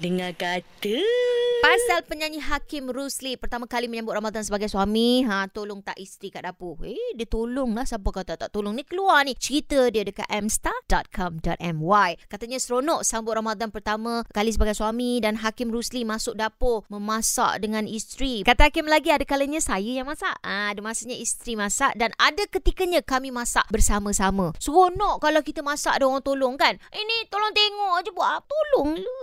Dengar kata. Pasal penyanyi Hakim Rusli pertama kali menyambut Ramadan sebagai suami. Ha, tolong tak isteri kat dapur. Eh, dia tolong lah. Siapa kata tak tolong ni keluar ni. Cerita dia dekat mstar.com.my. Katanya seronok sambut Ramadan pertama kali sebagai suami. Dan Hakim Rusli masuk dapur memasak dengan isteri. Kata Hakim lagi ada kalanya saya yang masak. Ha, ada masanya isteri masak. Dan ada ketikanya kami masak bersama-sama. Seronok kalau kita masak ada orang tolong kan. Ini tolong tengok je buat apa. Tolong lu.